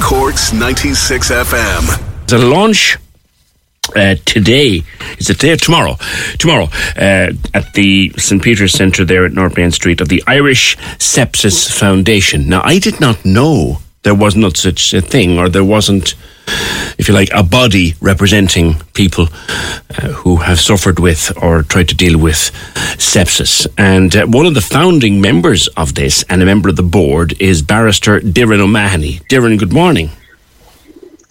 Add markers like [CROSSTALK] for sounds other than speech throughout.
Corks 96 FM. The launch uh, today. Is it today or tomorrow? Tomorrow uh, at the St. Peter's Centre there at North Main Street of the Irish Sepsis Foundation. Now, I did not know there was not such a thing, or there wasn't, if you like, a body representing people uh, who have suffered with or tried to deal with sepsis. And uh, one of the founding members of this and a member of the board is barrister Darren O'Mahony. Darren, good morning.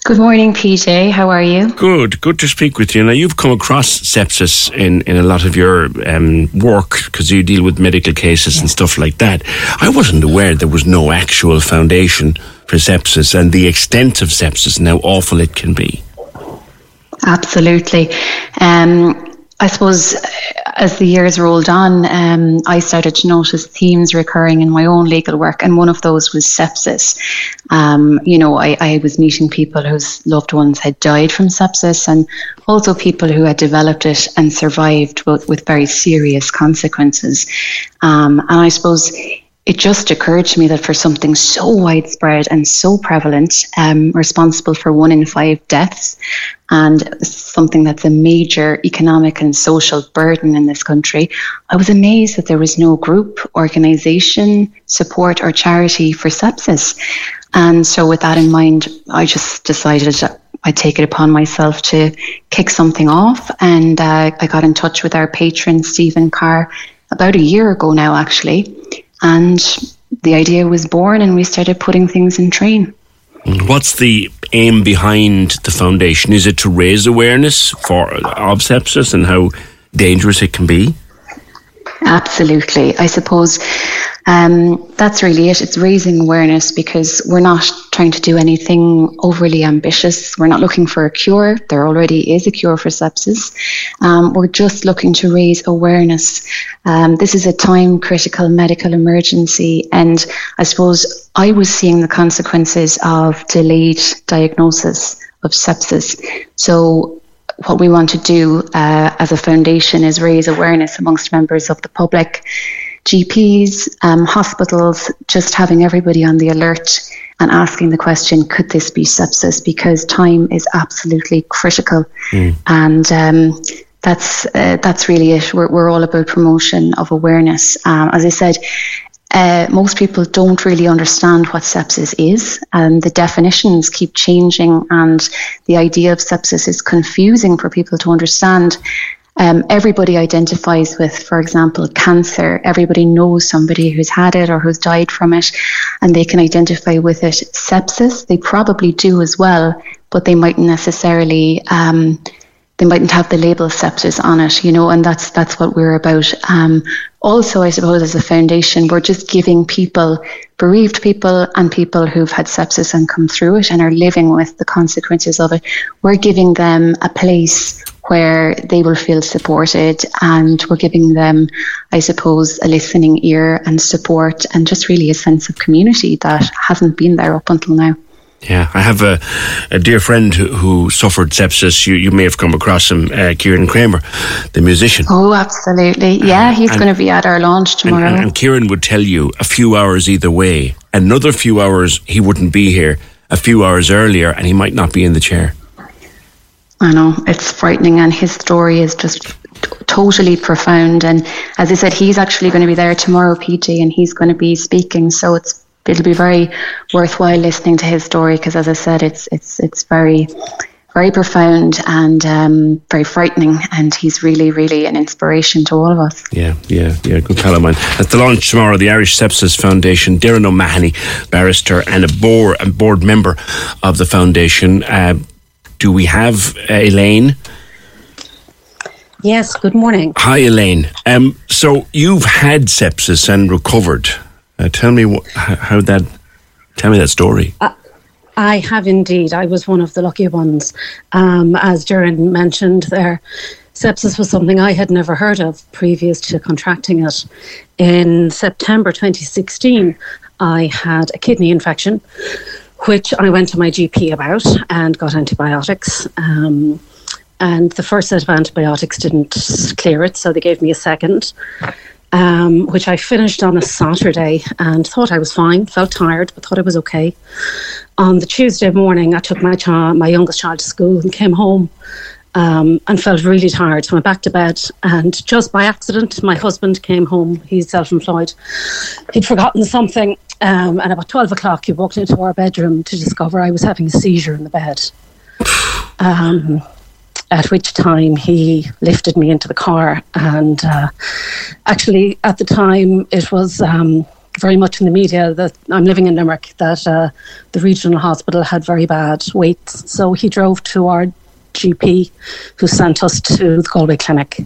Good morning, PJ. How are you? Good, good to speak with you. Now, you've come across sepsis in, in a lot of your um, work because you deal with medical cases and stuff like that. I wasn't aware there was no actual foundation for sepsis and the extent of sepsis and how awful it can be. Absolutely. Um, I suppose as the years rolled on, um, I started to notice themes recurring in my own legal work, and one of those was sepsis. Um, you know, I, I, was meeting people whose loved ones had died from sepsis, and also people who had developed it and survived, but with very serious consequences. Um, and I suppose it just occurred to me that for something so widespread and so prevalent, um, responsible for one in five deaths, and something that's a major economic and social burden in this country, I was amazed that there was no group, organisation, support, or charity for sepsis. And so, with that in mind, I just decided I'd take it upon myself to kick something off. And uh, I got in touch with our patron, Stephen Carr, about a year ago now, actually and the idea was born, and we started putting things in train. What's the aim behind the foundation? Is it to raise awareness for of sepsis and how dangerous it can be? Absolutely. I suppose um, that's really it. It's raising awareness because we're not trying to do anything overly ambitious. We're not looking for a cure. There already is a cure for sepsis. Um, we're just looking to raise awareness. Um, this is a time critical medical emergency, and I suppose I was seeing the consequences of delayed diagnosis of sepsis. So what we want to do uh, as a foundation is raise awareness amongst members of the public, GPs, um, hospitals, just having everybody on the alert and asking the question, could this be sepsis? Because time is absolutely critical. Mm. And um, that's uh, that's really it. We're, we're all about promotion of awareness. Um, as I said, uh, most people don't really understand what sepsis is, and the definitions keep changing, and the idea of sepsis is confusing for people to understand. Um, everybody identifies with, for example, cancer. Everybody knows somebody who's had it or who's died from it, and they can identify with it. Sepsis, they probably do as well, but they mightn't necessarily. Um, they mightn't have the label sepsis on it, you know, and that's that's what we're about. Um, also, I suppose as a foundation, we're just giving people, bereaved people, and people who've had sepsis and come through it and are living with the consequences of it. We're giving them a place where they will feel supported, and we're giving them, I suppose, a listening ear and support, and just really a sense of community that hasn't been there up until now. Yeah, I have a, a dear friend who, who, suffered sepsis. You you may have come across him, uh, Kieran Kramer, the musician. Oh, absolutely. Yeah, he's going to be at our launch tomorrow. And, and, and Kieran would tell you a few hours either way. Another few hours, he wouldn't be here. A few hours earlier, and he might not be in the chair. I know it's frightening, and his story is just t- totally profound. And as I said, he's actually going to be there tomorrow, PJ, and he's going to be speaking. So it's it'll be very worthwhile listening to his story because, as I said, it's it's it's very very profound and um, very frightening. And he's really, really an inspiration to all of us. Yeah, yeah, yeah. Good fellow mine. At the launch tomorrow, the Irish Sepsis Foundation, Darren O'Mahony, barrister and a board, a board member of the foundation. Uh, do we have uh, Elaine? Yes, good morning. Hi, Elaine. Um, so you've had sepsis and recovered. Uh, tell me wh- how that. Tell me that story. Uh, I have indeed. I was one of the lucky ones. Um, as Darren mentioned there, sepsis was something I had never heard of previous to contracting it. In September 2016, I had a kidney infection, which I went to my GP about and got antibiotics. Um, and the first set of antibiotics didn't clear it, so they gave me a second um, which I finished on a Saturday and thought I was fine, felt tired, but thought I was okay. On the Tuesday morning, I took my child, my youngest child to school and came home um, and felt really tired. So I went back to bed, and just by accident, my husband came home. He's self employed. He'd forgotten something, um, and about 12 o'clock, he walked into our bedroom to discover I was having a seizure in the bed. Um, at which time he lifted me into the car. And uh, actually, at the time, it was um, very much in the media that I'm living in Limerick, that uh, the regional hospital had very bad waits. So he drove to our GP, who sent us to the Galway Clinic.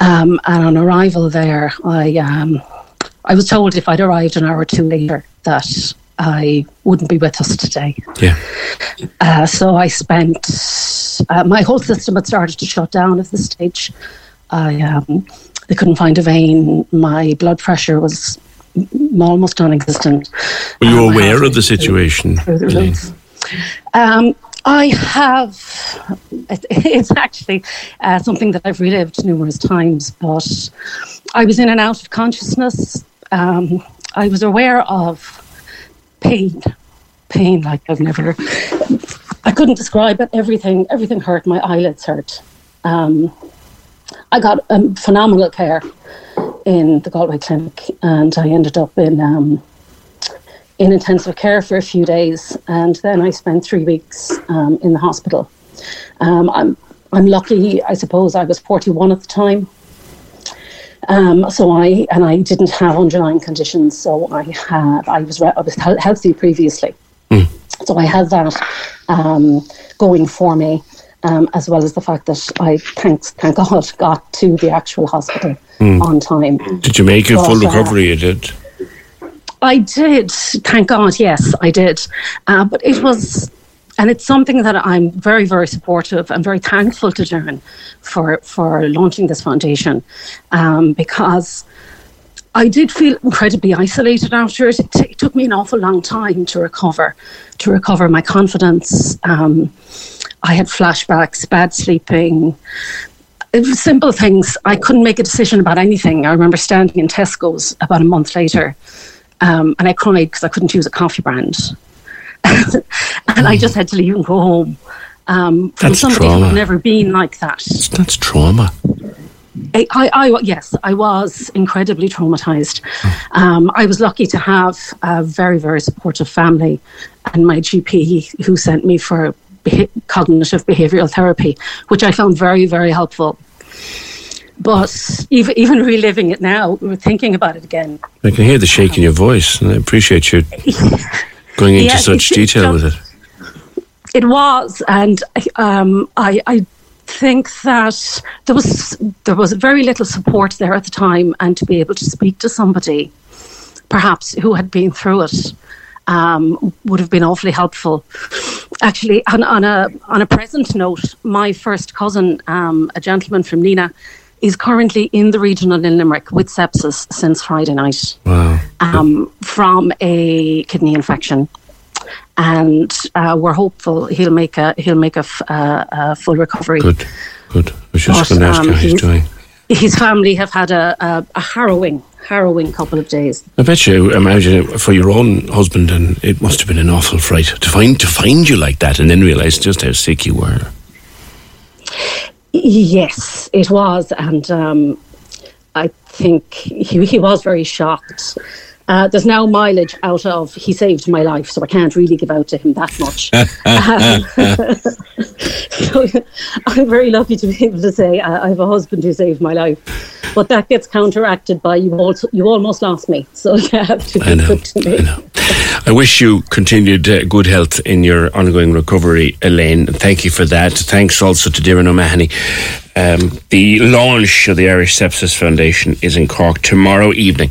Um, and on arrival there, I um, I was told if I'd arrived an hour or two later that I wouldn't be with us today. Yeah. Uh, so I spent, uh, my whole system had started to shut down at this stage. I, um, they couldn't find a vein. My blood pressure was almost non-existent. Were you um, aware of the situation? Um, I have. It's actually uh, something that I've relived numerous times, but I was in and out of consciousness. Um, I was aware of pain, pain like I've never. I couldn't describe it. Everything, everything hurt. My eyelids hurt. Um, I got um, phenomenal care in the Galway clinic, and I ended up in um, in intensive care for a few days, and then I spent three weeks um, in the hospital. Um, I'm I'm lucky, I suppose. I was 41 at the time, um, so I and I didn't have underlying conditions, so I had I was I was healthy previously, mm. so I had that um, going for me, um, as well as the fact that I thanks thank God got to the actual hospital mm. on time. Did you make a but, full uh, recovery? Uh, you did. I did, thank God. Yes, I did, uh, but it was and it's something that I'm very, very supportive and very thankful to Darren for for launching this foundation, um, because I did feel incredibly isolated after it. it. T- it. took me an awful long time to recover, to recover my confidence. Um, I had flashbacks, bad sleeping, It was simple things. I couldn't make a decision about anything. I remember standing in Tesco's about a month later, um, and I cried because I couldn't choose a coffee brand. [LAUGHS] and I just had to leave and go home. Um, from that's somebody trauma. who'd never been like that. That's trauma. I, I, I, yes, I was incredibly traumatized. Um, I was lucky to have a very, very supportive family and my GP who sent me for beha- cognitive behavioral therapy, which I found very, very helpful. But even, even reliving it now, we're thinking about it again. I can hear the shake in your voice, and I appreciate you [LAUGHS] going into such detail with it. It was, and um, I, I think that there was there was very little support there at the time, and to be able to speak to somebody, perhaps who had been through it, um, would have been awfully helpful. Actually, on, on, a on a present note, my first cousin, um, a gentleman from Nenagh, is currently in the regional in Limerick with sepsis since Friday night. Wow. Um, from a kidney infection and uh, we're hopeful he'll make a he'll make a, f- uh, a full recovery. Good, good. I was just going to ask um, how he's doing. His family have had a, a, a, harrowing, harrowing couple of days. I bet you imagine it for your own husband, and it must have been an awful fright to find to find you like that, and then realise just how sick you were. Yes, it was, and um, I think he, he was very shocked. Uh, there's now mileage out of he saved my life, so I can't really give out to him that much. [LAUGHS] so I'm very lucky to be able to say I, I have a husband who saved my life, but that gets counteracted by you also you almost lost me, so you have to be I know, good to. I, know. I wish you continued uh, good health in your ongoing recovery, Elaine. Thank you for that. Thanks also to Darren O'Mahony. Um, the launch of the Irish Sepsis Foundation is in Cork tomorrow evening